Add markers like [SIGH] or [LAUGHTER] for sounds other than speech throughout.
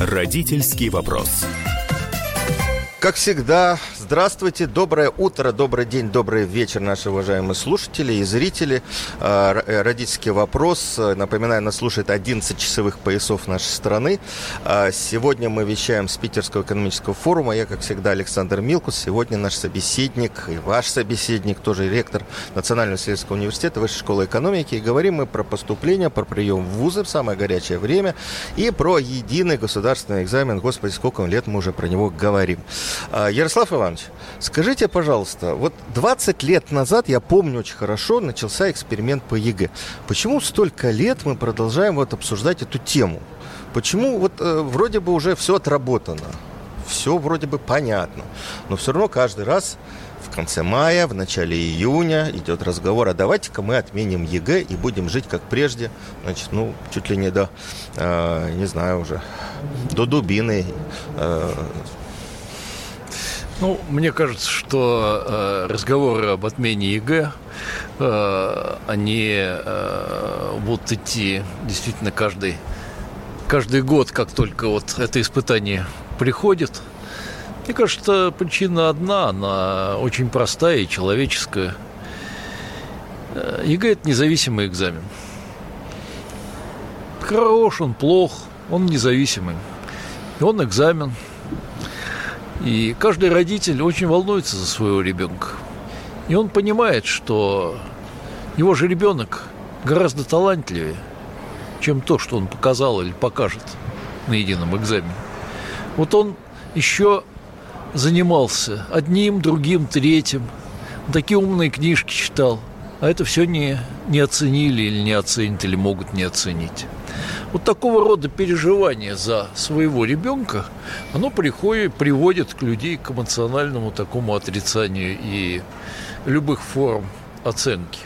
Родительский вопрос. Как всегда, здравствуйте, доброе утро, добрый день, добрый вечер, наши уважаемые слушатели и зрители. А, э, родительский вопрос. Напоминаю, нас слушает 11 часовых поясов нашей страны. А, сегодня мы вещаем с Питерского экономического форума. Я, как всегда, Александр Милкус. Сегодня наш собеседник и ваш собеседник, тоже ректор Национального исследовательского университета Высшей школы экономики. И говорим мы про поступление, про прием в вузы в самое горячее время и про единый государственный экзамен. Господи, сколько лет мы уже про него говорим. А, Ярослав Иванович, скажите, пожалуйста, вот 20 лет назад, я помню очень хорошо, начался эксперимент по ЕГЭ. Почему столько лет мы продолжаем вот обсуждать эту тему? Почему вот э, вроде бы уже все отработано, все вроде бы понятно, но все равно каждый раз в конце мая, в начале июня идет разговор, а давайте-ка мы отменим ЕГЭ и будем жить как прежде, значит, ну, чуть ли не до, э, не знаю уже, до дубины, э, ну, мне кажется, что э, разговоры об отмене ЕГЭ, э, они э, будут идти действительно каждый, каждый год, как только вот это испытание приходит. Мне кажется, причина одна, она очень простая и человеческая. Э, ЕГЭ – это независимый экзамен. Хорош он, плох, он независимый. И он экзамен – и каждый родитель очень волнуется за своего ребенка. И он понимает, что его же ребенок гораздо талантливее, чем то, что он показал или покажет на едином экзамене. Вот он еще занимался одним, другим, третьим, такие умные книжки читал, а это все не, не оценили или не оценят, или могут не оценить. Вот такого рода переживание за своего ребенка, оно приходит, приводит к людей к эмоциональному такому отрицанию и любых форм оценки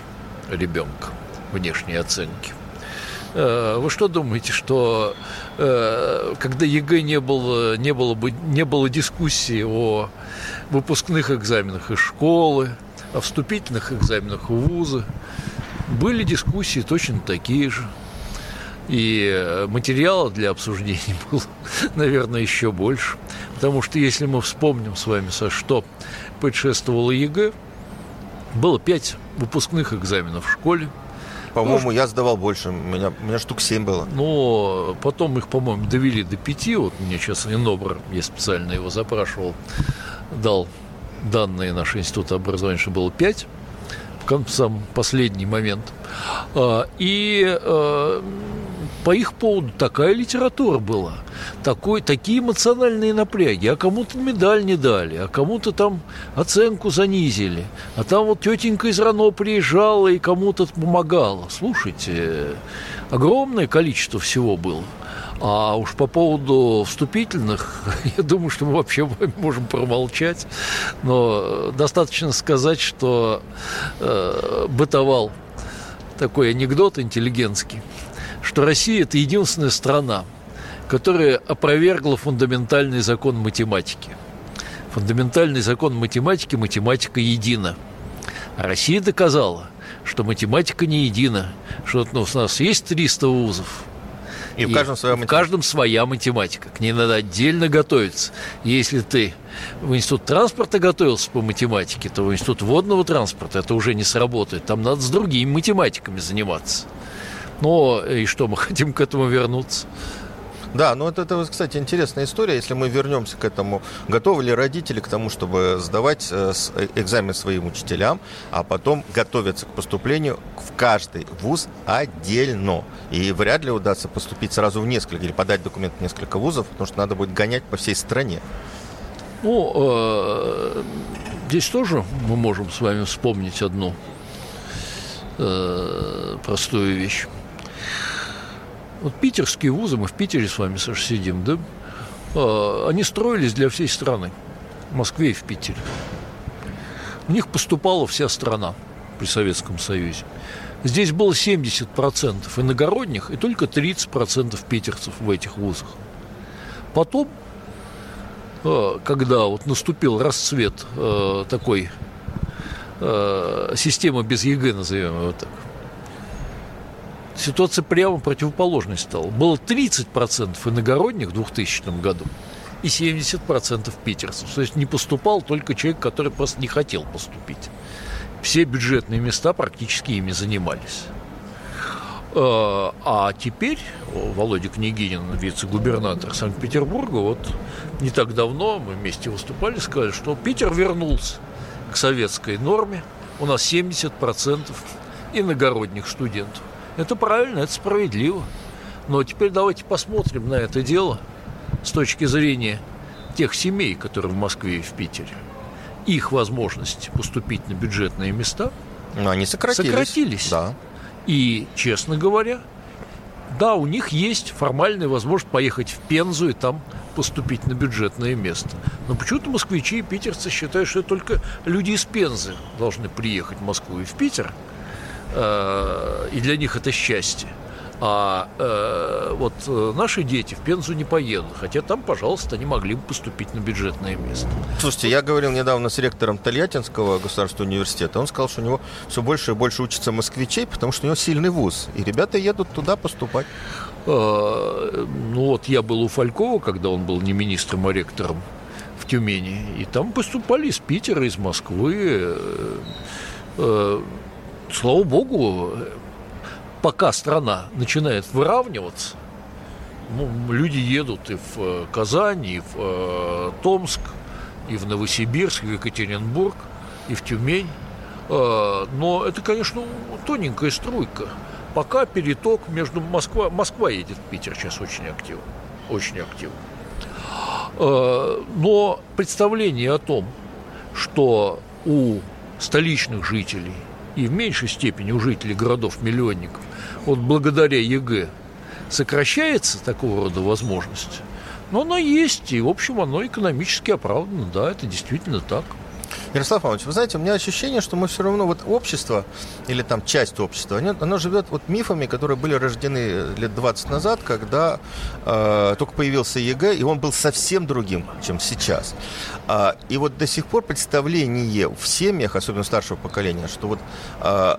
ребенка, внешней оценки. Э, вы что думаете, что э, когда ЕГЭ не было, не было, бы, не было дискуссии о выпускных экзаменах из школы, о вступительных экзаменах в вузы, были дискуссии точно такие же – и э, материала для обсуждений [LAUGHS] было, наверное, еще больше. Потому что если мы вспомним с вами, со что предшествовало ЕГЭ, было пять выпускных экзаменов в школе. По-моему, я сдавал больше, у меня, у меня штук семь было. Но потом их, по-моему, довели до пяти. Вот мне сейчас Минобр, я специально его запрашивал, дал данные нашего института образования, что было пять в самый последний момент. А, и э, по их поводу такая литература была, такой, такие эмоциональные напряги, а кому-то медаль не дали, а кому-то там оценку занизили, а там вот тетенька из РАНО приезжала и кому-то помогала. Слушайте, огромное количество всего было. А уж по поводу вступительных, [LAUGHS] я думаю, что мы вообще [LAUGHS] можем промолчать. Но достаточно сказать, что э, бытовал такой анекдот интеллигентский – что Россия – это единственная страна, которая опровергла фундаментальный закон математики. Фундаментальный закон математики – математика едина. А Россия доказала, что математика не едина, что ну, у нас есть 300 вузов, и, в каждом своя математика. В каждом своя математика. К ней надо отдельно готовиться. Если ты в институт транспорта готовился по математике, то в институт водного транспорта это уже не сработает. Там надо с другими математиками заниматься. Но э, и что, мы [LAUGHS] хотим к этому вернуться? Да, ну это, это, кстати, интересная история. Если мы вернемся к этому, готовы ли родители к тому, чтобы сдавать э, э, экзамен своим учителям, а потом готовиться к поступлению в каждый вуз отдельно. И вряд ли удастся поступить сразу в несколько или подать документ в несколько вузов, потому что надо будет гонять по всей стране. Ну, э, здесь тоже мы можем с вами вспомнить одну э, простую вещь. Вот питерские вузы, мы в Питере с вами, Саша, сидим, да? э, они строились для всей страны, в Москве и в Питере. В них поступала вся страна при Советском Союзе. Здесь было 70% иногородних и только 30% питерцев в этих вузах. Потом, э, когда вот наступил расцвет э, такой системы без ЕГЭ, назовем его так, ситуация прямо противоположной стала. Было 30% иногородних в 2000 году и 70% питерцев. То есть не поступал только человек, который просто не хотел поступить все бюджетные места практически ими занимались. Э, а теперь Володя Княгинин, вице-губернатор Санкт-Петербурга, вот не так давно мы вместе выступали, сказали, что Питер вернулся к советской норме. У нас 70% иногородних студентов. Это правильно, это справедливо. Но теперь давайте посмотрим на это дело с точки зрения тех семей, которые в Москве и в Питере их возможность поступить на бюджетные места Но они сократились. сократились. Да. И, честно говоря, да, у них есть формальная возможность поехать в Пензу и там поступить на бюджетное место. Но почему-то москвичи и питерцы считают, что только люди из Пензы должны приехать в Москву и в Питер. Э, и для них это счастье. А э, вот э, наши дети в Пензу не поедут, хотя там, пожалуйста, они могли бы поступить на бюджетное место. Слушайте, я говорил недавно с ректором Тольяттинского государственного университета. Он сказал, что у него все больше и больше учатся москвичей, потому что у него сильный вуз. И ребята едут туда поступать. Э, ну вот я был у Фалькова, когда он был не министром, а ректором в Тюмени. И там поступали из Питера, из Москвы. Э, э, слава богу, пока страна начинает выравниваться, ну, люди едут и в э, Казань, и в э, Томск, и в Новосибирск, и в Екатеринбург, и в Тюмень. Э, но это, конечно, тоненькая струйка. Пока переток между Москва... Москва едет в Питер сейчас очень активно. Очень активно. Э, но представление о том, что у столичных жителей и в меньшей степени у жителей городов-миллионников вот благодаря ЕГЭ сокращается такого рода возможность, но оно есть, и, в общем, оно экономически оправдано, да, это действительно так. Ярослав Павлович, вы знаете, у меня ощущение, что мы все равно, вот общество, или там часть общества, оно, оно живет вот мифами, которые были рождены лет 20 назад, когда э, только появился ЕГЭ, и он был совсем другим, чем сейчас. А, и вот до сих пор представление в семьях, особенно старшего поколения, что вот э,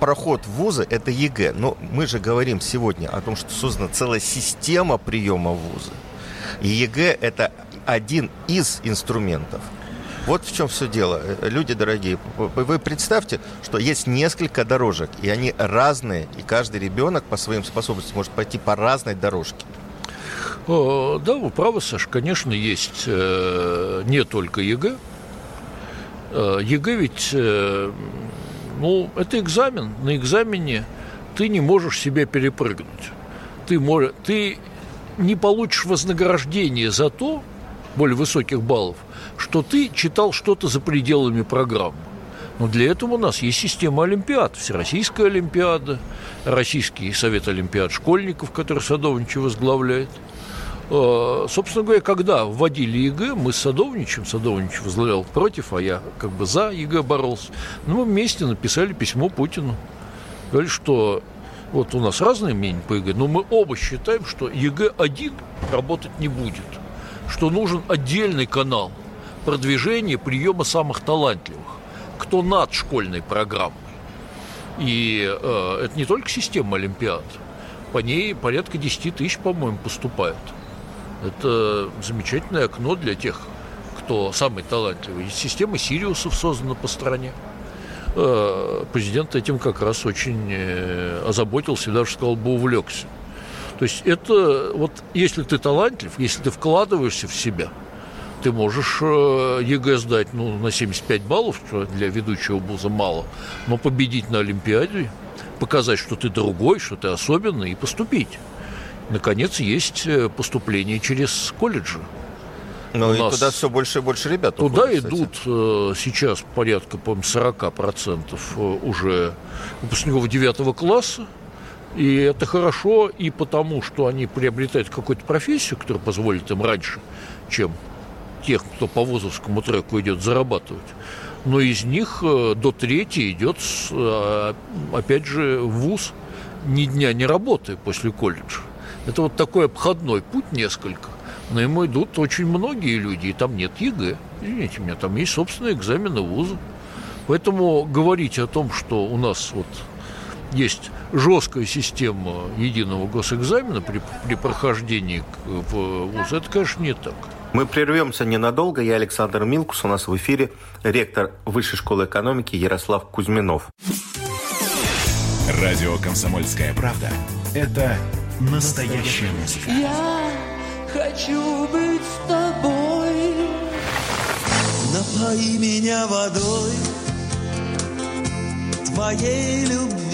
проход в вузы – это ЕГЭ. Но мы же говорим сегодня о том, что создана целая система приема в вузы. И ЕГЭ – это один из инструментов. Вот в чем все дело. Люди дорогие, вы представьте, что есть несколько дорожек, и они разные, и каждый ребенок по своим способностям может пойти по разной дорожке. О, да, вы правы, Саш, конечно, есть э, не только ЕГЭ. Э, ЕГЭ ведь э, ну, это экзамен. На экзамене ты не можешь себя перепрыгнуть. Ты, можешь, ты не получишь вознаграждение за то, более высоких баллов, что ты читал что-то за пределами программы. Но для этого у нас есть система олимпиад. Всероссийская олимпиада, Российский совет олимпиад школьников, который Садовничий возглавляет – Э, собственно говоря, когда вводили ЕГЭ, мы с Садовничим, Садовничий возглавлял против, а я как бы за ЕГЭ боролся, ну, мы вместе написали письмо Путину. Говорили, что вот у нас разные мнения по ЕГЭ, но мы оба считаем, что ЕГЭ-1 работать не будет, что нужен отдельный канал продвижения приема самых талантливых, кто над школьной программой. И э, это не только система Олимпиад, по ней порядка 10 тысяч, по-моему, поступают. Это замечательное окно для тех, кто самый талантливый. Система Сириусов создана по стране. Э, президент этим как раз очень э, озаботился, даже сказал бы увлекся. То есть это вот если ты талантлив, если ты вкладываешься в себя, ты можешь э, ЕГЭ сдать ну, на 75 баллов, что для ведущего вуза мало, но победить на Олимпиаде, показать, что ты другой, что ты особенный и поступить наконец, есть э, поступление через колледжи. Ну и туда все больше и больше ребят Туда уходит, идут э, сейчас порядка, по-моему, 40% э, уже выпускников 9 класса. И это хорошо и потому, что они приобретают какую-то профессию, которая позволит им раньше, чем тех, кто по вузовскому треку идет зарабатывать. Но из них э, до трети идет, э, опять же, вуз ни дня не работая после колледжа. Это вот такой обходной путь несколько. По нему идут очень многие люди, и там нет ЕГЭ. Извините меня, там есть собственные экзамены вуза. Поэтому говорить о том, что у нас вот есть жесткая система единого госэкзамена при, при прохождении в ВУЗ, это, конечно, не так. Мы прервемся ненадолго. Я Александр Милкус. У нас в эфире ректор Высшей школы экономики Ярослав Кузьминов. Радио «Комсомольская правда» – это настоящая музыка. Я хочу быть с тобой. Напои меня водой твоей любви.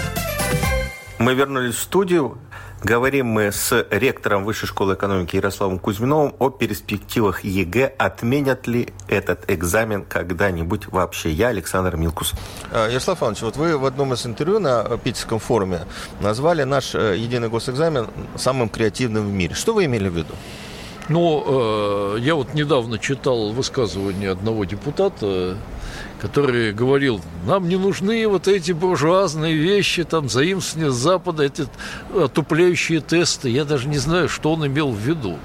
Мы вернулись в студию. Говорим мы с ректором Высшей школы экономики Ярославом Кузьминовым о перспективах ЕГЭ. Отменят ли этот экзамен когда-нибудь вообще? Я Александр Милкус. А, Ярослав Иванович, вот вы в одном из интервью на Питерском форуме назвали наш э, единый госэкзамен самым креативным в мире. Что вы имели в виду? Ну, э, я вот недавно читал высказывание одного депутата, который говорил, нам не нужны вот эти буржуазные вещи, там, заимствования с Запада, эти отупляющие тесты. Я даже не знаю, что он имел в виду.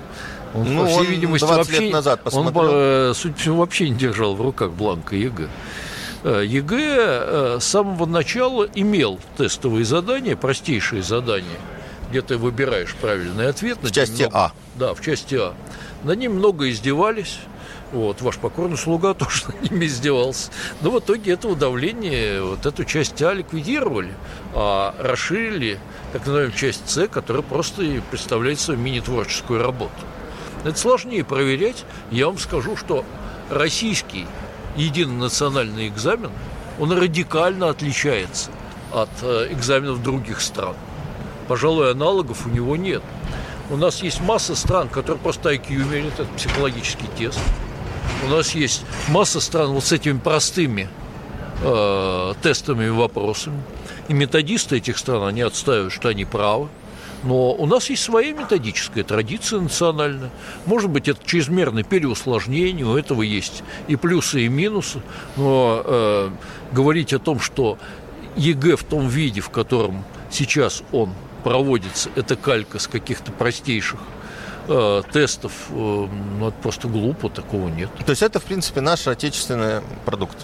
Он, ну, по всей он видимости, вообще, лет назад посмотрел. Он, э, судя по всему, вообще не держал в руках бланка ЕГЭ. Э, ЕГЭ э, с самого начала имел тестовые задания, простейшие задания, где ты выбираешь правильный ответ. В части много, А. Да, в части А. На ним много издевались. Вот, ваш покорный слуга [LAUGHS] тоже над ними издевался. Но в итоге этого давления, вот эту часть А ликвидировали, а расширили так называемую часть С, которая просто представляет свою мини-творческую работу. Это сложнее проверять. Я вам скажу, что российский единый национальный экзамен, он радикально отличается от э, экзаменов других стран. Пожалуй, аналогов у него нет. У нас есть масса стран, которые просто IQ меряют, это психологический тест. У нас есть масса стран вот с этими простыми э, тестовыми вопросами. И методисты этих стран, они отстаивают, что они правы. Но у нас есть своя методическая традиция национальная. Может быть, это чрезмерное переусложнение, у этого есть и плюсы, и минусы. Но э, говорить о том, что ЕГЭ в том виде, в котором сейчас он проводится, это калька с каких-то простейших э, тестов, э, ну, это просто глупо, такого нет. То есть это, в принципе, наш отечественный продукт?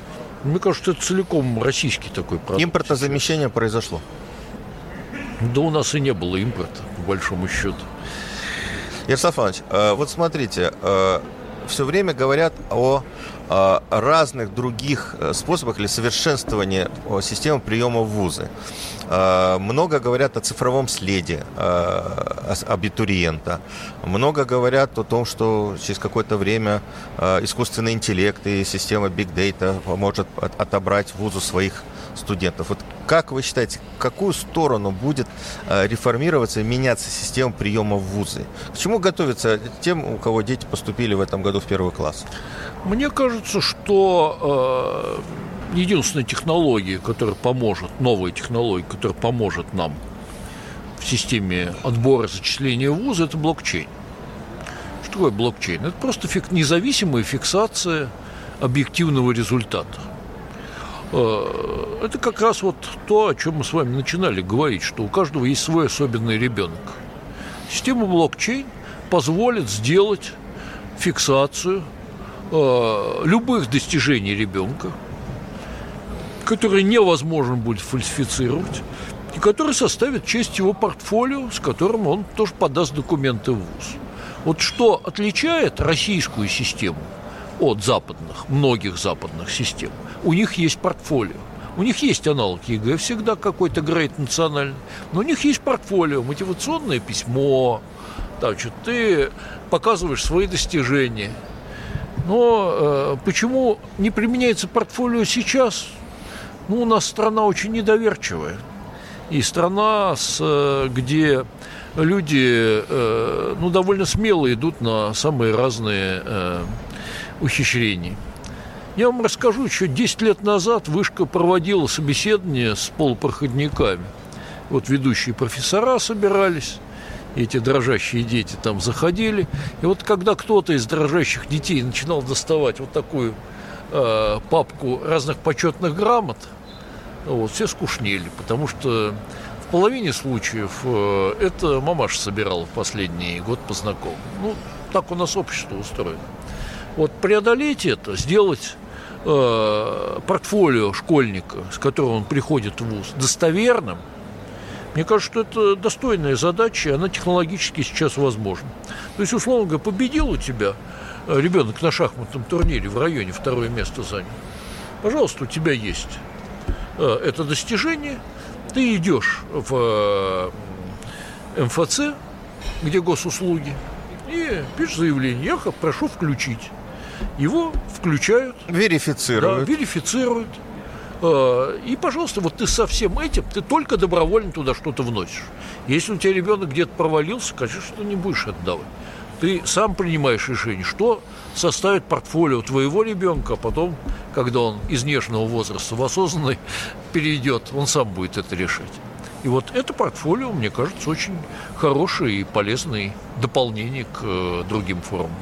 Мне кажется, это целиком российский такой продукт. Импортозамещение произошло? Да у нас и не было импорта, по большому счету. Ярослав Иванович, э, вот смотрите, э, все время говорят о разных других способах или совершенствования системы приема в вузы. А, много говорят о цифровом следе а, абитуриента. Много говорят о том, что через какое-то время искусственный интеллект и система Big Data поможет отобрать вузу своих студентов. Вот как вы считаете, в какую сторону будет реформироваться и меняться система приема в вузы? К чему готовиться тем, у кого дети поступили в этом году в первый класс? Мне кажется, что единственная технология, которая поможет, новая технология, которая поможет нам в системе отбора зачисления в вузы, это блокчейн. Что такое блокчейн? Это просто фик- независимая фиксация объективного результата. Э, это как раз вот то, о чем мы с вами начинали говорить, что у каждого есть свой особенный ребенок. Система блокчейн позволит сделать фиксацию э, любых достижений ребенка, которые невозможно будет фальсифицировать, и который составит часть его портфолио, с которым он тоже подаст документы в ВУЗ. Вот что отличает российскую систему от западных, многих западных систем. У них есть портфолио. У них есть аналог ЕГЭ, всегда какой-то грейд национальный, но у них есть портфолио, мотивационное письмо, там, что ты показываешь свои достижения. Но э, почему не применяется портфолио сейчас? Ну, у нас страна очень недоверчивая. И страна, с, э, где люди э, ну, довольно смело идут на самые разные э, ухищрения. Я вам расскажу, еще 10 лет назад Вышка проводила собеседование с полупроходниками. Вот ведущие профессора собирались, эти дрожащие дети там заходили. И вот когда кто-то из дрожащих детей начинал доставать вот такую э, папку разных почетных грамот, вот, все скучнели, потому что в половине случаев э, это мамаша собирала в последний год по знакомым. Ну, так у нас общество устроено. Вот преодолеть это, сделать э, портфолио школьника, с которым он приходит в ВУЗ, достоверным, мне кажется, что это достойная задача, и она технологически сейчас возможна. То есть, условно говоря, победил у тебя ребенок на шахматном турнире в районе, второе место занял. Пожалуйста, у тебя есть э, это достижение, ты идешь в э, МФЦ, где госуслуги, и пишешь заявление, я прошу включить. Его включают. Верифицируют. Да, верифицируют. Э, И, пожалуйста, вот ты со всем этим, ты только добровольно туда что-то вносишь. Если у тебя ребенок где-то провалился, конечно, ты не будешь отдавать. Ты сам принимаешь решение, что составит портфолио твоего ребенка, а потом, когда он из нежного возраста в осознанный [LAUGHS] перейдет, он сам будет это решать. И вот это портфолио, мне кажется, очень хорошее и полезное дополнение к э, другим формам.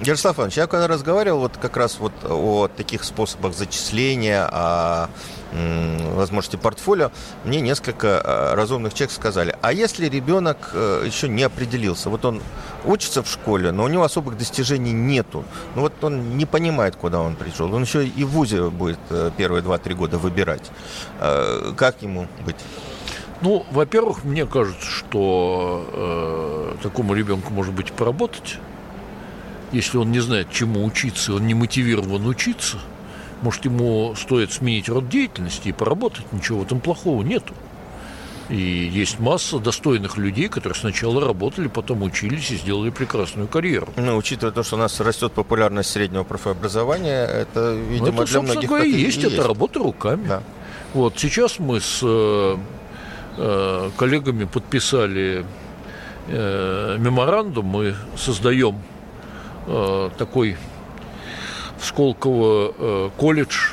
Ярослав Иванович, я когда разговаривал вот как раз вот о таких способах зачисления, о м, возможности портфолио, мне несколько э, разумных человек сказали, а если ребенок э, еще не определился, вот он учится в школе, но у него особых достижений нету, ну вот он не понимает, куда он пришел, он еще и в ВУЗе будет э, первые 2-3 года выбирать, как ему быть? Ну, во-первых, мне кажется, что э, такому ребенку может быть поработать, если он не знает, чему учиться, он не мотивирован учиться. Может, ему стоит сменить род деятельности и поработать, ничего в этом плохого нету. И есть масса достойных людей, которые сначала работали, потом учились и сделали прекрасную карьеру. Ну, учитывая то, что у нас растет популярность среднего профобразования, это, Ну, видимо, это, для многих говоря, так и есть, это работа руками. Да. Вот сейчас мы с э, э, коллегами подписали э, меморандум, мы создаем э, такой Сколково э, колледж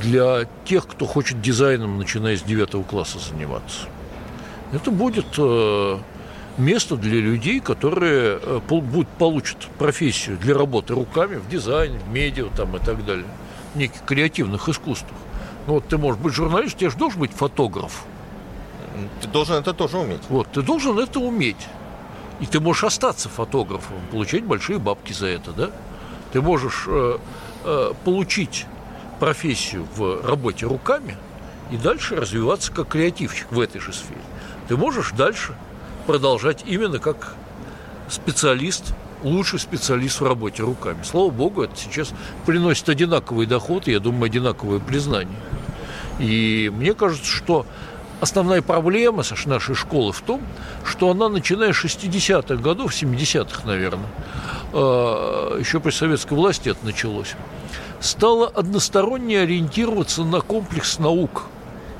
для тех, кто хочет дизайном, начиная с 9 класса заниматься. Это будет э, место для людей, которые э, будут, получат профессию для работы руками в дизайне, в медиа там, и так далее, в неких креативных искусствах. Ну, вот ты можешь быть журналист, тебе же должен быть фотограф. Ты должен это тоже уметь. Вот, ты должен это уметь. И ты можешь остаться фотографом, получать большие бабки за это, да? Ты можешь э, э, получить профессию в работе руками и дальше развиваться как креативщик в этой же сфере. Ты можешь дальше продолжать именно как специалист, лучший специалист в работе руками. Слава богу, это сейчас приносит одинаковый доход я думаю, одинаковое признание. И мне кажется, что основная проблема нашей школы в том, что она, начиная с 60-х годов, 70-х, наверное, еще при советской власти это началось, стала односторонне ориентироваться на комплекс наук.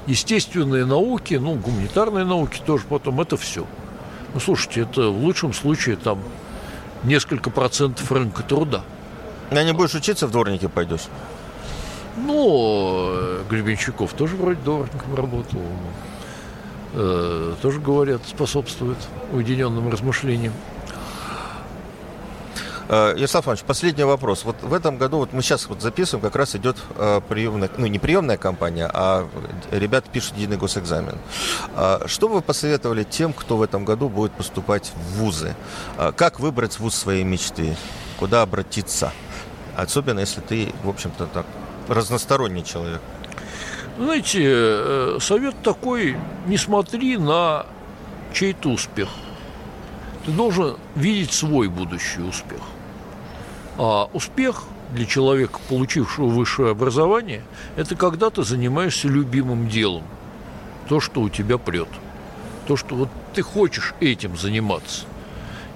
Естественные науки, ну, гуманитарные науки тоже потом, это все. Ну, слушайте, это в лучшем случае там несколько процентов рынка труда. А не будешь учиться, в дворнике пойдешь. Ну, э, Гребенщиков тоже вроде дворником работал. Э, тоже, говорят, способствует уединенным размышлениям. Э, Ярослав Иванович, последний вопрос. Вот в этом году, вот мы сейчас вот записываем, как раз идет э, приемная, ну не приемная кампания, а ребята пишут единый госэкзамен. А Что бы вы посоветовали тем, кто в этом году будет поступать в вузы? Как выбрать вуз своей мечты? Куда обратиться? Особенно, если ты, в общем-то, так разносторонний человек. Знаете, э, совет такой, не смотри на чей-то успех. Ты должен видеть свой будущий успех. А успех для человека, получившего высшее образование, это когда ты занимаешься любимым делом. То, что у тебя прет. То, что вот ты хочешь этим заниматься.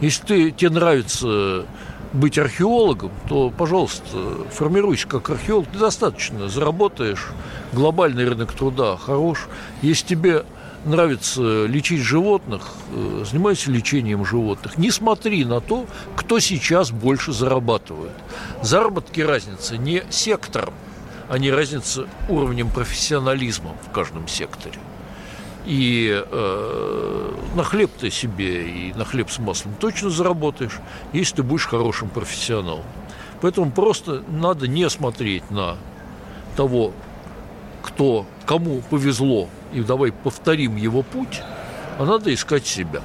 Если ты, тебе нравится быть археологом, то, пожалуйста, формируйся как археолог. Ты достаточно заработаешь, глобальный рынок труда хорош. Если тебе нравится лечить животных, э, занимайся лечением животных. Не смотри на то, кто сейчас больше зарабатывает. Заработки разница не сектором, а не разница уровнем профессионализма в каждом секторе. И э, на хлеб ты себе и на хлеб с маслом точно заработаешь, если ты будешь хорошим профессионалом. Поэтому просто надо не смотреть на того, кто, кому повезло, и давай повторим его путь, а надо искать себя.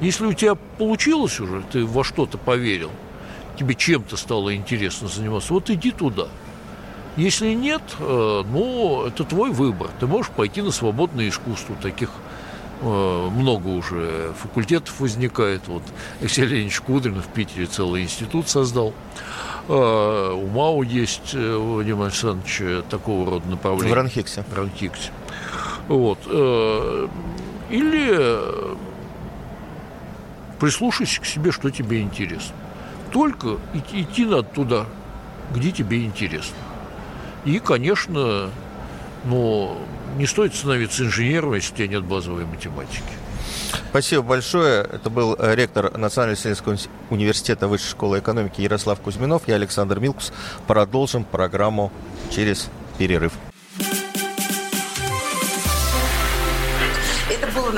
Если у тебя получилось уже, ты во что-то поверил, тебе чем-то стало интересно заниматься, вот иди туда. Если нет, э, ну, это твой выбор. Ты можешь пойти на свободное искусство. Таких э, много уже факультетов возникает. Вот Алексей Леонидович Кудрин в Питере целый институт создал. А, у МАУ есть э, Владимир Александрович такого рода направления. В Ранхиксе. В Ранхиксе. Вот. Э, или прислушайся к себе, что тебе интересно. Только идти, идти надо туда, где тебе интересно. И, конечно, ну, не стоит становиться инженером, если у тебя нет базовой математики. Спасибо большое. Это был э, ректор Национального исследовательского университета Высшей школы экономики Ярослав Кузьминов. Я Александр Милкус. Продолжим программу через перерыв.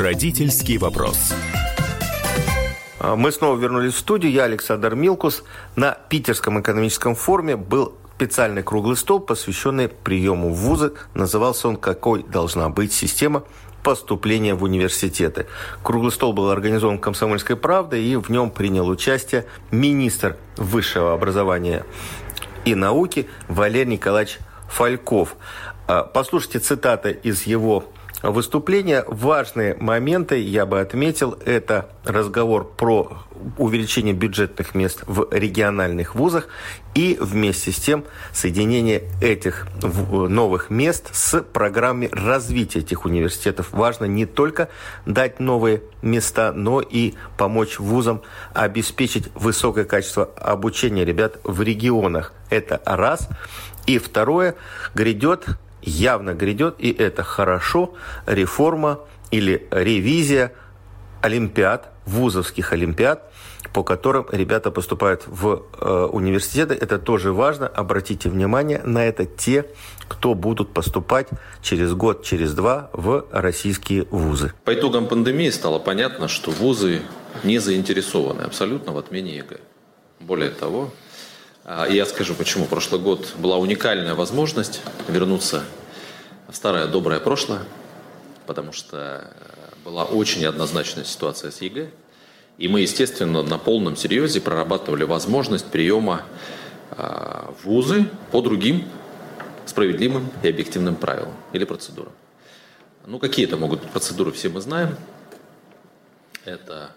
Родительский вопрос. А, мы снова вернулись в студию. Я Александр Милкус. На Питерском экономическом форуме был специальный круглый стол, посвященный приему в вузы. Назывался он «Какой должна быть система поступления в университеты». Круглый стол был организован «Комсомольской правдой», и в нем принял участие министр высшего образования и науки Валерий Николаевич Фальков. А, послушайте цитаты из его выступления. Важные моменты, я бы отметил, это разговор про увеличение бюджетных мест в региональных вузах и вместе с тем соединение этих новых мест с программой развития этих университетов. Важно не только дать новые места, но и помочь вузам обеспечить высокое качество обучения ребят в регионах. Это раз. И второе, грядет явно грядет, и это хорошо, реформа или ревизия олимпиад, вузовских олимпиад, по которым ребята поступают в э, университеты. Это тоже важно. Обратите внимание на это те, кто будут поступать через год, через два в российские вузы. По итогам пандемии стало понятно, что вузы не заинтересованы абсолютно в отмене ЕГЭ. Более того, а, я скажу почему. Прошлый год была уникальная возможность вернуться в старое доброе прошлое, потому что была очень однозначная ситуация с ЕГЭ. И мы, естественно, на полном серьезе прорабатывали возможность приема а, в вузы по другим справедливым и объективным правилам или процедурам. Ну, какие это могут быть процедуры, все мы знаем. Это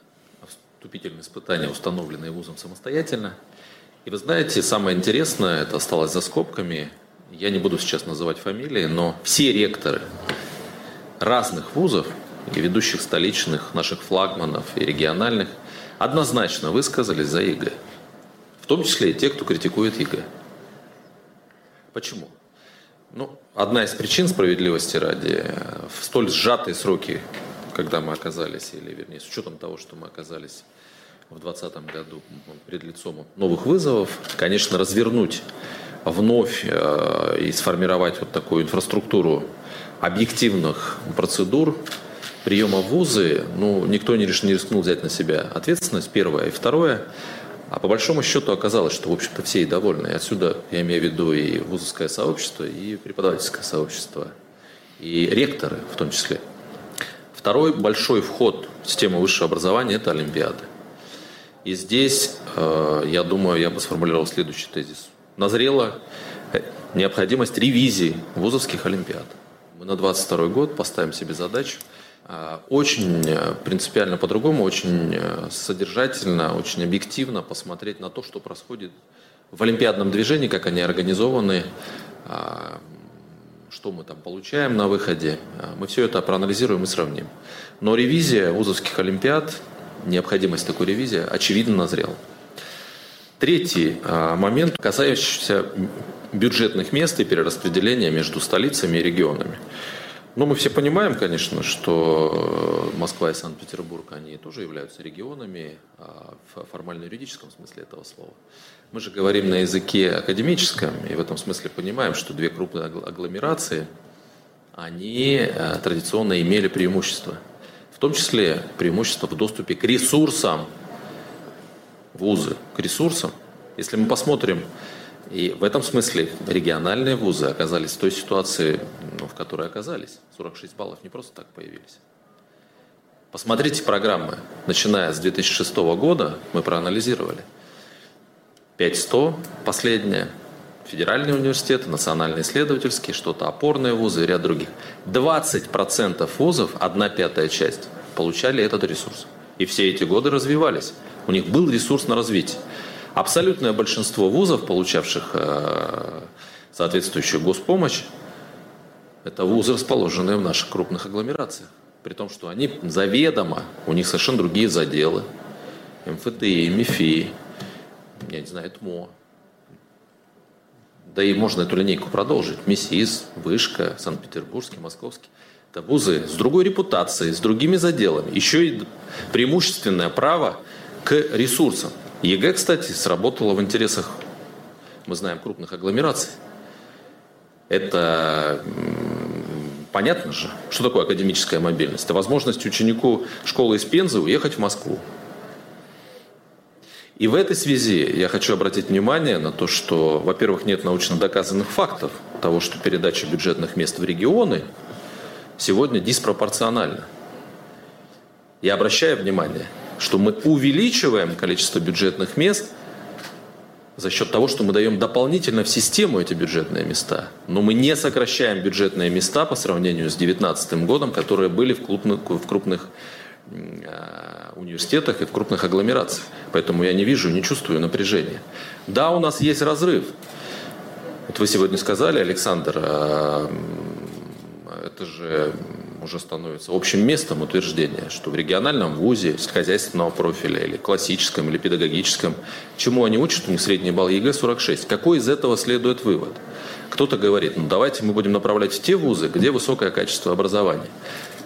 вступительные испытания, установленные вузом самостоятельно – и вы знаете, самое интересное, это осталось за скобками, я не буду сейчас называть фамилии, но все ректоры разных вузов и ведущих столичных, наших флагманов и региональных однозначно высказались за ЕГЭ. В том числе и те, кто критикует ЕГЭ. Почему? Ну, одна из причин справедливости ради, в столь сжатые сроки, когда мы оказались, или вернее, с учетом того, что мы оказались в 2020 году перед лицом новых вызовов, конечно, развернуть вновь э, и сформировать вот такую инфраструктуру объективных процедур приема в вузы, ну, никто не, реш, не рискнул взять на себя ответственность, первое. И второе, А по большому счету оказалось, что, в общем-то, все и довольны. И отсюда я имею в виду и вузовское сообщество, и преподавательское сообщество, и ректоры в том числе. Второй большой вход в систему высшего образования – это Олимпиады. И здесь, э, я думаю, я бы сформулировал следующий тезис. Назрела э, необходимость ревизии вузовских Олимпиад. Мы на 22 год поставим себе задачу э, очень принципиально по-другому, очень содержательно, очень объективно посмотреть на то, что происходит в олимпиадном движении, как они организованы, что мы там получаем на выходе. Мы все это проанализируем и сравним. Но ревизия вузовских олимпиад, необходимость такой ревизии, очевидно назрела. Третий а, момент, касающийся бюджетных мест и перераспределения между столицами и регионами. Ну, мы все понимаем, конечно, что Москва и Санкт-Петербург, они тоже являются регионами а, в формально-юридическом смысле этого слова. Мы же говорим на языке академическом, и в этом смысле понимаем, что две крупные агломерации, они а, традиционно имели преимущество. Том числе преимущество в доступе к ресурсам вузы, к ресурсам. Если мы посмотрим и в этом смысле региональные вузы оказались в той ситуации, ну, в которой оказались. 46 баллов не просто так появились. Посмотрите программы. Начиная с 2006 года мы проанализировали. 5100 последнее, федеральные университеты, национальные исследовательские, что-то опорные вузы и ряд других. 20% вузов, одна пятая часть, получали этот ресурс. И все эти годы развивались. У них был ресурс на развитие. Абсолютное большинство вузов, получавших э, соответствующую госпомощь, это вузы, расположенные в наших крупных агломерациях. При том, что они заведомо, у них совершенно другие заделы. МФТИ, МИФИ, я не знаю, ИТМО. Да и можно эту линейку продолжить. МИСИС, Вышка, Санкт-Петербургский, Московский. Это вузы с другой репутацией, с другими заделами. Еще и преимущественное право к ресурсам. ЕГЭ, кстати, сработало в интересах, мы знаем, крупных агломераций. Это понятно же, что такое академическая мобильность. Это возможность ученику школы из Пензы уехать в Москву. И в этой связи я хочу обратить внимание на то, что, во-первых, нет научно доказанных фактов того, что передача бюджетных мест в регионы сегодня диспропорциональна. Я обращаю внимание – что мы увеличиваем количество бюджетных мест за счет того, что мы даем дополнительно в систему эти бюджетные места. Но мы не сокращаем бюджетные места по сравнению с 2019 годом, которые были в крупных, в крупных а, университетах и в крупных агломерациях. Поэтому я не вижу, не чувствую напряжения. Да, у нас есть разрыв. Вот вы сегодня сказали, Александр, а, это же уже становится общим местом утверждения, что в региональном вузе сельскохозяйственного профиля или классическом, или педагогическом, чему они учат, у них средний балл ЕГЭ 46. Какой из этого следует вывод? Кто-то говорит, ну давайте мы будем направлять в те вузы, где высокое качество образования.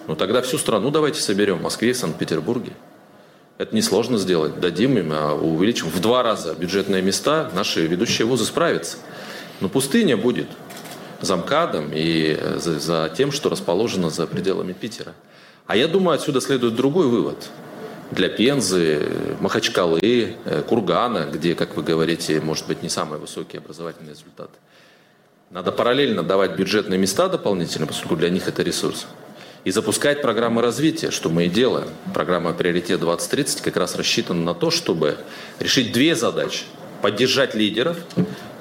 Ну тогда всю страну давайте соберем в Москве и Санкт-Петербурге. Это несложно сделать. Дадим им, а увеличим в два раза бюджетные места, наши ведущие вузы справятся. Но пустыня будет замкадом и э, за, за тем, что расположено за пределами Питера. А я думаю, отсюда следует другой вывод. Для Пензы, Махачкалы, э, Кургана, где, как вы говорите, может быть не самые высокие образовательные результаты. Надо параллельно давать бюджетные места дополнительно, поскольку для них это ресурс. И запускать программы развития, что мы и делаем. Программа «Приоритет 2030» как раз рассчитана на то, чтобы решить две задачи. Поддержать лидеров.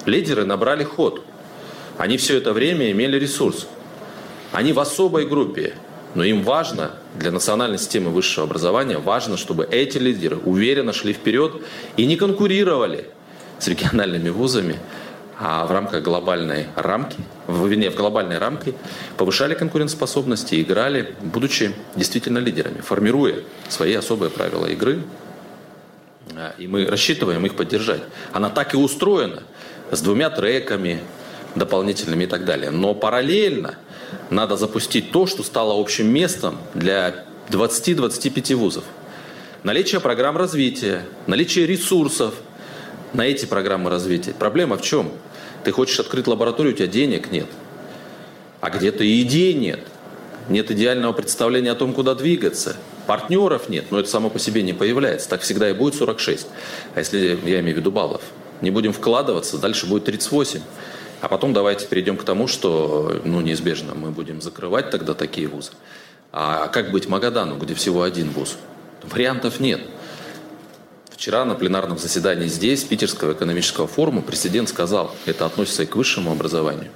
Лидеры набрали ход. Они все это время имели ресурс. Они в особой группе, но им важно, для национальной системы высшего образования, важно, чтобы эти лидеры уверенно шли вперед и не конкурировали с региональными вузами, а в рамках глобальной рамки, в, не, в глобальной рамке повышали конкурентоспособность и играли, будучи действительно лидерами, формируя свои особые правила игры. И мы рассчитываем их поддержать. Она так и устроена, с двумя треками, дополнительными и так далее. Но параллельно надо запустить то, что стало общим местом для 20-25 вузов. Наличие программ развития, наличие ресурсов на эти программы развития. Проблема в чем? Ты хочешь открыть лабораторию, у тебя денег нет. А где-то и идей нет. Нет идеального представления о том, куда двигаться. Партнеров нет, но это само по себе не появляется. Так всегда и будет 46. А если, я имею в виду баллов, не будем вкладываться, дальше будет 38. А потом давайте перейдем к тому, что ну, неизбежно мы будем закрывать тогда такие вузы. А как быть Магадану, где всего один вуз? Вариантов нет. Вчера на пленарном заседании здесь, Питерского экономического форума, президент сказал, это относится и к высшему образованию.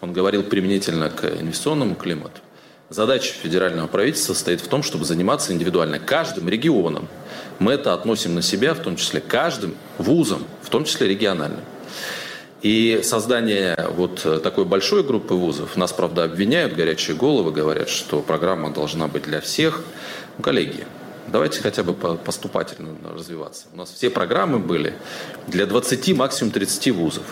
Он говорил применительно к инвестиционному климату. Задача федерального правительства состоит в том, чтобы заниматься индивидуально каждым регионом. Мы это относим на себя, в том числе каждым вузом, в том числе региональным. И создание вот такой большой группы вузов, нас, правда, обвиняют, горячие головы, говорят, что программа должна быть для всех. Ну, коллеги, давайте хотя бы поступательно развиваться. У нас все программы были для 20, максимум 30 вузов.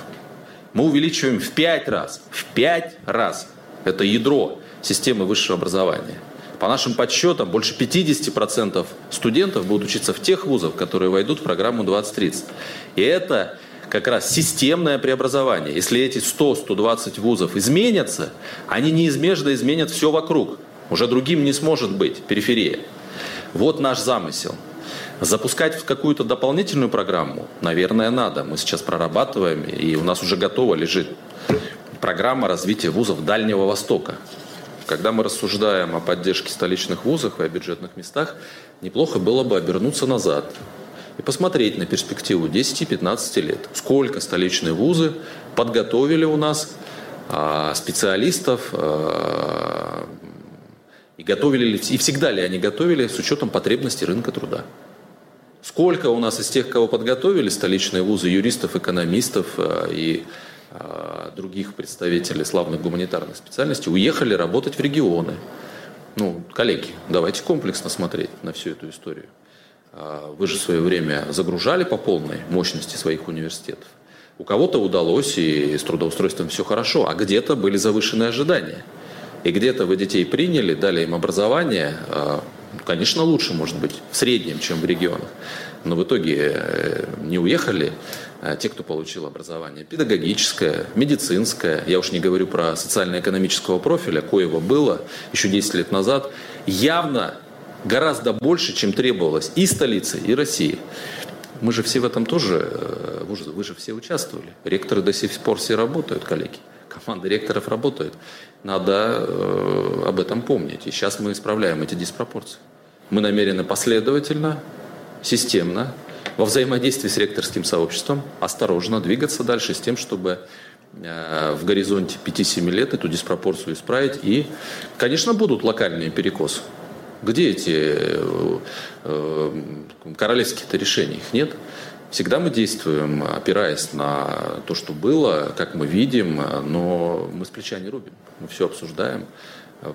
Мы увеличиваем в 5 раз, в 5 раз. Это ядро системы высшего образования. По нашим подсчетам, больше 50% студентов будут учиться в тех вузах, которые войдут в программу 2030. И это как раз системное преобразование. Если эти 100-120 вузов изменятся, они неизбежно изменят все вокруг. Уже другим не сможет быть периферия. Вот наш замысел. Запускать в какую-то дополнительную программу, наверное, надо. Мы сейчас прорабатываем, и у нас уже готова лежит программа развития вузов Дальнего Востока. Когда мы рассуждаем о поддержке столичных вузов и о бюджетных местах, неплохо было бы обернуться назад и посмотреть на перспективу 10-15 лет. Сколько столичные вузы подготовили у нас а, специалистов, а, и готовили ли, и всегда ли они готовили с учетом потребностей рынка труда. Сколько у нас из тех, кого подготовили столичные вузы, юристов, экономистов а, и а, других представителей славных гуманитарных специальностей уехали работать в регионы. Ну, коллеги, давайте комплексно смотреть на всю эту историю. А, вы же в свое время загружали по полной мощности своих университетов. У кого-то удалось, и с трудоустройством все хорошо, а где-то были завышенные ожидания. И где-то вы детей приняли, дали им образование, а, конечно, лучше, может быть, в среднем, чем в регионах. Но в итоге э, не уехали а те, кто получил образование педагогическое, медицинское, я уж не говорю про социально-экономического профиля, коего было еще 10 лет назад, явно гораздо больше, чем требовалось и столицы, и России. Мы же все в этом тоже, э, вы же, вы же все участвовали. Ректоры до сих пор все работают, коллеги. Команда ректоров работает. Надо э, об этом помнить. И сейчас мы исправляем эти диспропорции. Мы намерены последовательно, системно во взаимодействии с ректорским сообществом осторожно двигаться дальше с тем, чтобы э, в горизонте 5-7 лет эту диспропорцию исправить. И, конечно, будут локальные перекосы. Где эти э, э, королевские-то решения? Их нет. Всегда мы действуем, опираясь на то, что было, как мы видим, но мы с плеча не рубим. Мы все обсуждаем,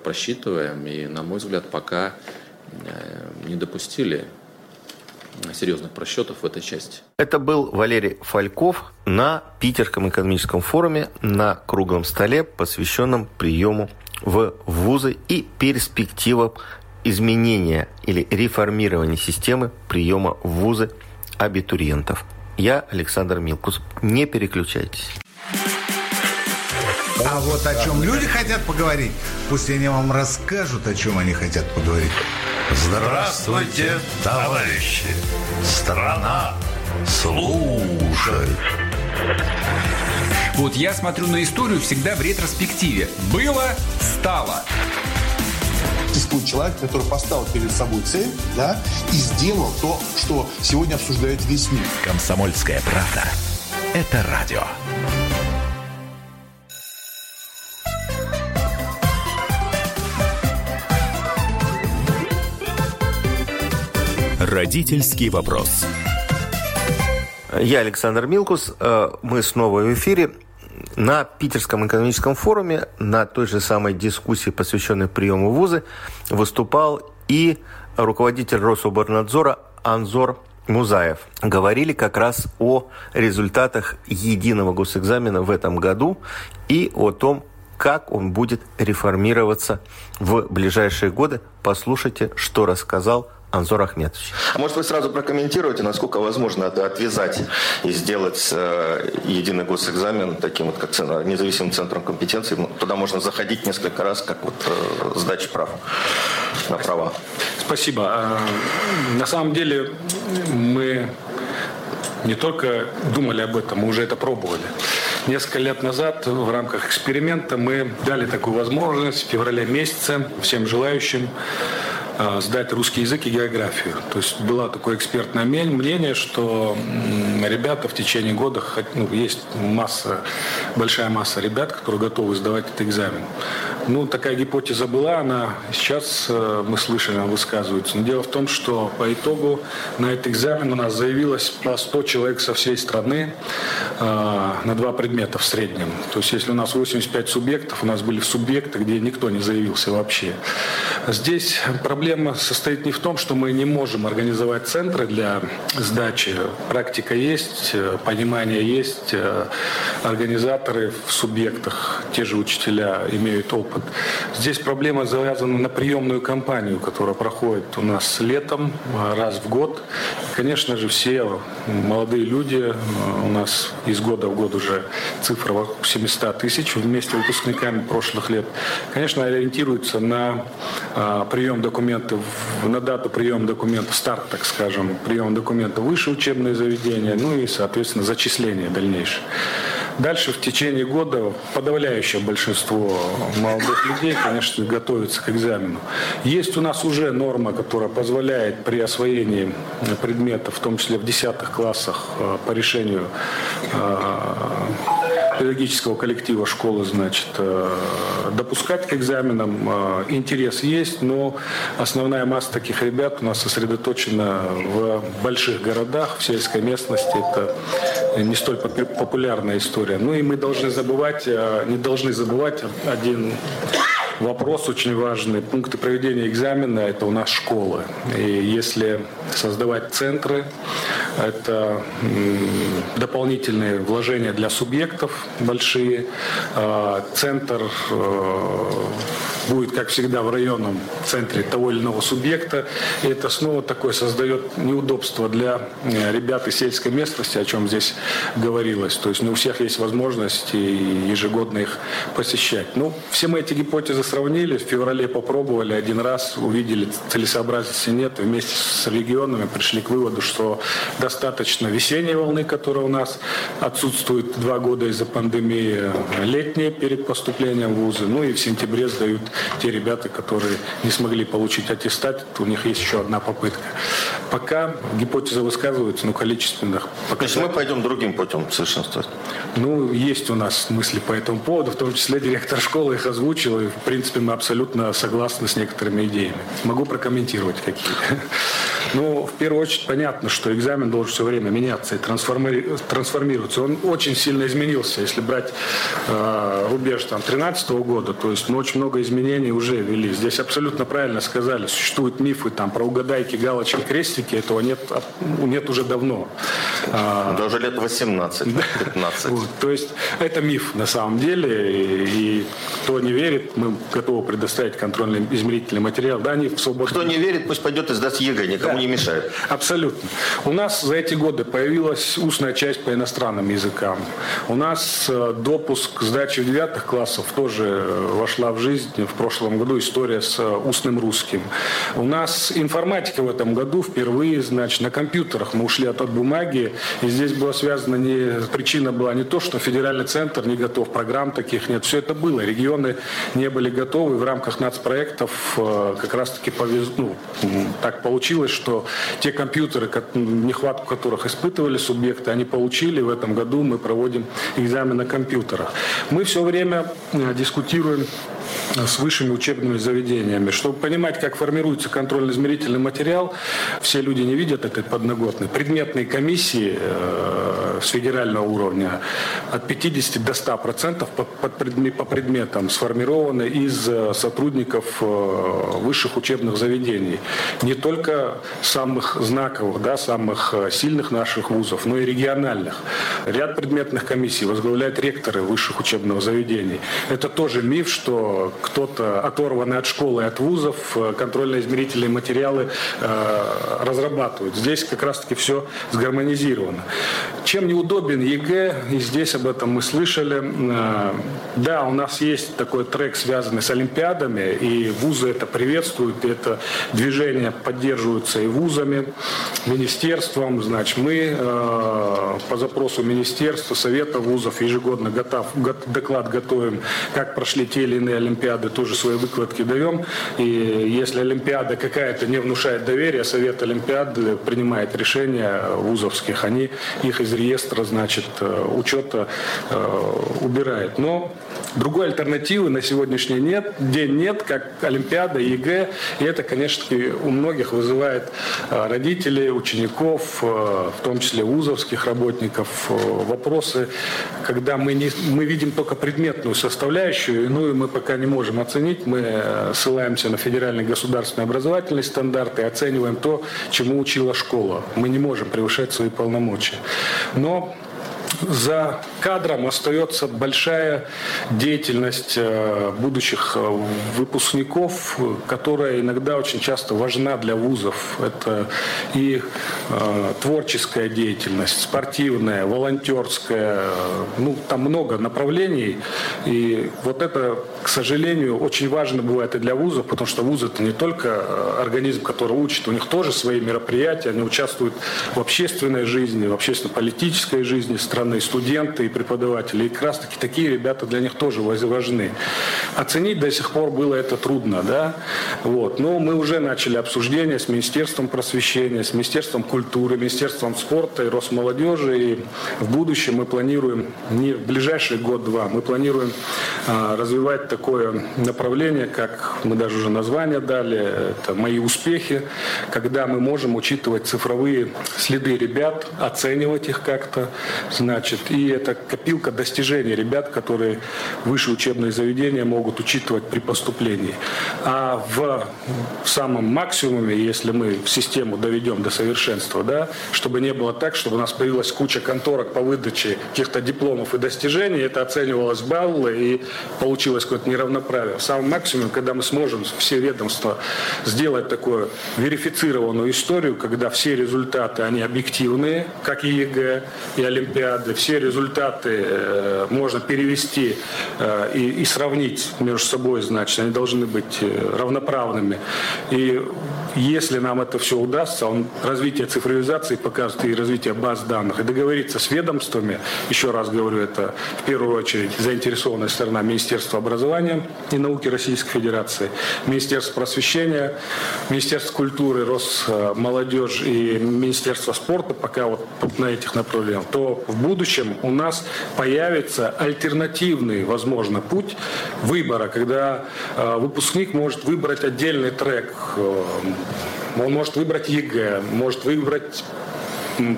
просчитываем, и, на мой взгляд, пока не допустили серьезных просчетов в этой части. Это был Валерий Фальков на Питерском экономическом форуме на круглом столе, посвященном приему в вузы и перспективам изменения или реформирования системы приема в вузы абитуриентов. Я Александр Милкус. Не переключайтесь. А вот о чем люди хотят поговорить, пусть они вам расскажут, о чем они хотят поговорить. Здравствуйте, товарищи! Страна служит! Вот я смотрю на историю всегда в ретроспективе. Было, стало. Существует человек, который поставил перед собой цель, да, и сделал то, что сегодня обсуждает весь мир. Комсомольская правда. Это радио. Родительский вопрос. Я Александр Милкус. Э, мы снова в эфире. На Питерском экономическом форуме, на той же самой дискуссии, посвященной приему вузы, выступал и руководитель Рособорнадзора Анзор Музаев. Говорили как раз о результатах единого госэкзамена в этом году и о том, как он будет реформироваться в ближайшие годы. Послушайте, что рассказал Анзор Ахметович. А может вы сразу прокомментируете, насколько возможно это отвязать и сделать э, единый госэкзамен таким вот как независимым центром компетенции? Ну, туда можно заходить несколько раз, как вот э, сдача прав на права. Спасибо. А, на самом деле мы не только думали об этом, мы уже это пробовали. Несколько лет назад в рамках эксперимента мы дали такую возможность в феврале месяце всем желающим сдать русский язык и географию. То есть было такое экспертное мнение, что ребята в течение года, ну, есть масса, большая масса ребят, которые готовы сдавать этот экзамен. Ну, такая гипотеза была, она сейчас, э, мы слышали, высказывается. Но дело в том, что по итогу на этот экзамен у нас заявилось по 100 человек со всей страны э, на два предмета в среднем. То есть если у нас 85 субъектов, у нас были субъекты, где никто не заявился вообще. Здесь проблема состоит не в том, что мы не можем организовать центры для сдачи. Практика есть, э, понимание есть, организаторы в субъектах, те же учителя имеют опыт опыт. Здесь проблема завязана на приемную кампанию, которая проходит у нас летом, а, раз в год. Конечно же, все молодые люди, а, у нас из года в год уже цифра 700 тысяч вместе с выпускниками прошлых лет, конечно, ориентируются на а, прием документов, на дату приема документов, старт, так скажем, прием документов выше учебные заведения, ну и, соответственно, зачисление дальнейшее. Дальше в течение года подавляющее большинство молодых людей, конечно, готовятся к экзамену. Есть у нас уже норма, которая позволяет при освоении предметов, в том числе в десятых классах, э, по решению э, педагогического коллектива школы, значит, э, допускать к экзаменам. Интерес есть, но основная масса таких ребят у нас сосредоточена в больших городах, в сельской местности. Это не столь популярная история. Ну и мы должны забывать, э, не должны забывать один вопрос очень важный. Пункты проведения экзамена – это у нас школы. И если создавать центры, это дополнительные вложения для субъектов большие. А, центр э, будет, как всегда, в районном центре того или иного субъекта. И это снова такое создает неудобство для э, ребят из сельской местности, о чем здесь говорилось. То есть не у всех есть возможность ежегодно их посещать. Ну, все мы эти гипотезы сравнили, в феврале попробовали один раз, увидели целесообразности нет, вместе с регионами пришли к выводу, что достаточно весенней волны, которая у нас отсутствует два года из-за пандемии, летние перед поступлением в вузы, ну и в сентябре сдают те ребята, которые не смогли получить аттестат, у них есть еще одна попытка. Пока гипотезы высказываются, но количественных показателей... То есть мы пойдем другим путем совершенствовать? Ну, есть у нас мысли по этому поводу, в том числе директор школы их озвучил, и, в принципе, мы абсолютно согласны с некоторыми идеями. Могу прокомментировать какие. [LAUGHS] Ну, в первую очередь, понятно, что экзамен должен все время меняться и трансформироваться. Он очень сильно изменился. Если брать э, рубеж там 13 года, то есть мы очень много изменений уже ввели. Здесь абсолютно правильно сказали, существуют мифы там про угадайки, галочки, крестики, этого нет, нет уже давно. А, да уже лет 18, 15. Вот, то есть это миф на самом деле, и, кто не верит, мы готовы предоставить контрольный измерительный материал. Да, они в свободном... Кто не верит, пусть пойдет и сдаст ЕГЭ, никому да, не мешает. Абсолютно. У нас за эти годы появилась устная часть по иностранным языкам. У нас э, допуск к сдаче в девятых классов тоже э, вошла в жизнь в прошлом году история с э, устным русским. У нас информатика в этом году впервые, значит, на компьютерах мы ушли от, от бумаги, и здесь было связано не, причина была не то, что федеральный центр не готов, программ таких нет, все это было, регионы не были готовы, в рамках нацпроектов как раз-таки повез, ну, так получилось, что те компьютеры, нехватку которых испытывали субъекты, они получили. В этом году мы проводим экзамен на компьютерах. Мы все время э, дискутируем с высшими учебными заведениями. Чтобы понимать, как формируется контрольно-измерительный материал, все люди не видят этот подноготный. Предметные комиссии э, с федерального уровня от 50 до 100 процентов по, по предметам сформированы из э, сотрудников э, высших учебных заведений. Не только самых знаковых, да, самых э, сильных наших вузов, но и региональных. Ряд предметных комиссий возглавляют ректоры высших учебных заведений. Это тоже миф, что кто-то оторванный от школы, от вузов, контрольно-измерительные материалы разрабатывают. Здесь как раз-таки все сгармонизировано. Чем неудобен ЕГЭ, и здесь об этом мы слышали, да, у нас есть такой трек, связанный с Олимпиадами, и вузы это приветствуют, и это движение поддерживается и вузами, министерством. Значит, мы э, по запросу министерства, совета вузов ежегодно готов, доклад готовим, как прошли те или иные Олимпиады, тоже свои выкладки даем. И если Олимпиада какая-то не внушает доверия, совет Олимпиады принимает решения вузовских, они их из реестра, значит, э, учета э, убирает. Но другой альтернативы на сегодняшний нет, день нет, как Олимпиада, ЕГЭ. И это, конечно, у многих вызывает э, родителей, учеников, в том числе вузовских работников, вопросы, когда мы, не, мы видим только предметную составляющую, ну и мы пока не можем оценить, мы ссылаемся на федеральные государственные образовательные стандарты и оцениваем то, чему учила школа. Мы не можем превышать свои полномочия. Но за кадром остается большая деятельность э, будущих э, выпускников, которая иногда очень часто важна для вузов. Это и э, творческая деятельность, спортивная, волонтерская, ну, там много направлений. И вот это, к сожалению, очень важно бывает и для вузов, потому что вуз это не только организм, который учит, у них тоже свои мероприятия, они участвуют в общественной жизни, в общественно-политической жизни страны, студенты и преподаватели. И как раз таки такие ребята для них тоже важны. Оценить до сих пор было это трудно, да? Вот. Но мы уже начали обсуждение с Министерством просвещения, с Министерством культуры, Министерством спорта и Росмолодежи. И в будущем мы планируем, не в ближайший год-два, мы планируем а, развивать такое направление, как мы даже уже название дали, это «Мои успехи», когда мы можем учитывать цифровые следы ребят, оценивать их как-то, значит, и это копилка достижений ребят, которые высшие учебные заведения могут учитывать при поступлении. А в самом максимуме, если мы систему доведем до совершенства, да, чтобы не было так, чтобы у нас появилась куча конторок по выдаче каких-то дипломов и достижений, это оценивалось баллы и получилось какое-то неравноправие. В самом максимуме, когда мы сможем все ведомства сделать такую верифицированную историю, когда все результаты, они объективные, как и ЕГЭ, и Олимпиады, все результаты э, можно перевести э, и, и сравнить между собой, значит, они должны быть э, равноправными. И если нам это все удастся, он, развитие цифровизации покажет и развитие баз данных, и договориться с ведомствами, еще раз говорю, это в первую очередь заинтересованная сторона Министерства образования и науки Российской Федерации, Министерство просвещения, Министерство культуры, Росмолодежь и Министерство спорта, пока вот на этих направлениях, то в будущем у нас появится альтернативный, возможно, путь выбора, когда э, выпускник может выбрать отдельный трек. Э, он может выбрать ЕГЭ, может выбрать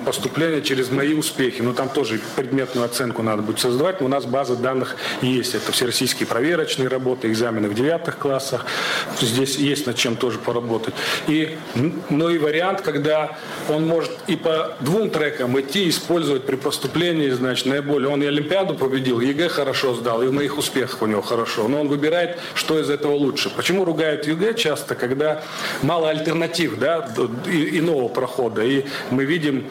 поступления через мои успехи. Но там тоже предметную оценку надо будет создавать. У нас база данных есть. Это все российские проверочные работы, экзамены в девятых классах. Здесь есть над чем тоже поработать. И, но и вариант, когда он может и по двум трекам идти, использовать при поступлении, значит, наиболее. Он и Олимпиаду победил, ЕГЭ хорошо сдал, и в моих успехах у него хорошо. Но он выбирает, что из этого лучше. Почему ругают ЕГЭ часто, когда мало альтернатив, да, иного прохода. И мы видим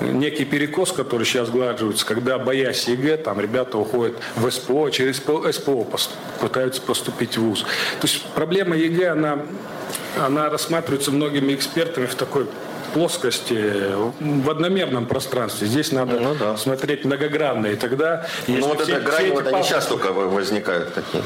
некий перекос, который сейчас сглаживается, когда, боясь ЕГЭ, там ребята уходят в СПО, через СПО пытаются поступить в ВУЗ. То есть проблема ЕГЭ, она, она рассматривается многими экспертами в такой плоскости, в одномерном пространстве. Здесь надо ну, да. смотреть многогранно. И тогда... Ну вот все, эта грань, вот они сейчас только возникают такие.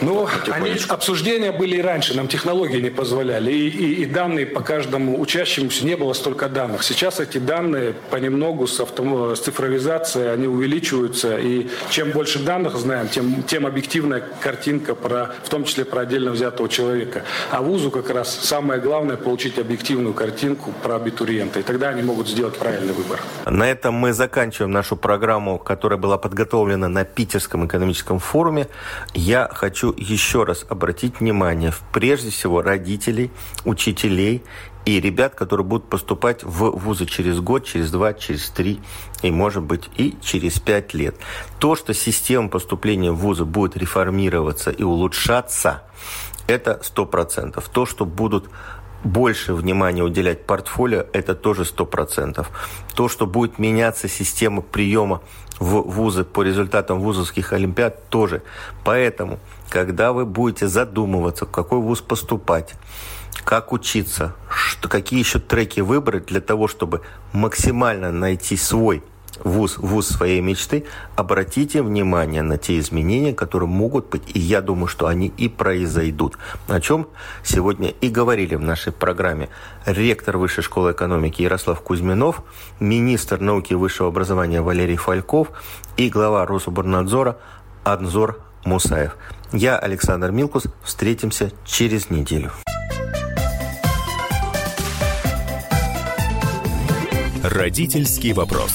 Ну, они, обсуждения были и раньше, нам технологии не позволяли. И, и, и данные по каждому учащемуся не было столько данных. Сейчас эти данные понемногу с, авто, с цифровизацией, они увеличиваются. И чем больше данных знаем, тем, тем объективная картинка, про, в том числе про отдельно взятого человека. А вузу как раз самое главное получить объективную картинку про абитуриента. И тогда они могут сделать правильный выбор. На этом мы заканчиваем нашу программу, которая была подготовлена на Питерском экономическом форуме. Я хочу еще раз обратить внимание, прежде всего, родителей, учителей и ребят, которые будут поступать в вузы через год, через два, через три и, может быть, и через пять лет. То, что система поступления в вузы будет реформироваться и улучшаться, это сто процентов. То, что будут больше внимания уделять портфолио, это тоже сто процентов. То, что будет меняться система приема в вузы по результатам вузовских олимпиад, тоже. Поэтому, когда вы будете задумываться, в какой вуз поступать, как учиться, что, какие еще треки выбрать для того, чтобы максимально найти свой вуз, вуз своей мечты, обратите внимание на те изменения, которые могут быть, и я думаю, что они и произойдут. О чем сегодня и говорили в нашей программе ректор Высшей школы экономики Ярослав Кузьминов, министр науки и высшего образования Валерий Фальков и глава Рособорнадзора Анзор Мусаев. Я, Александр Милкус, встретимся через неделю. Родительский вопрос.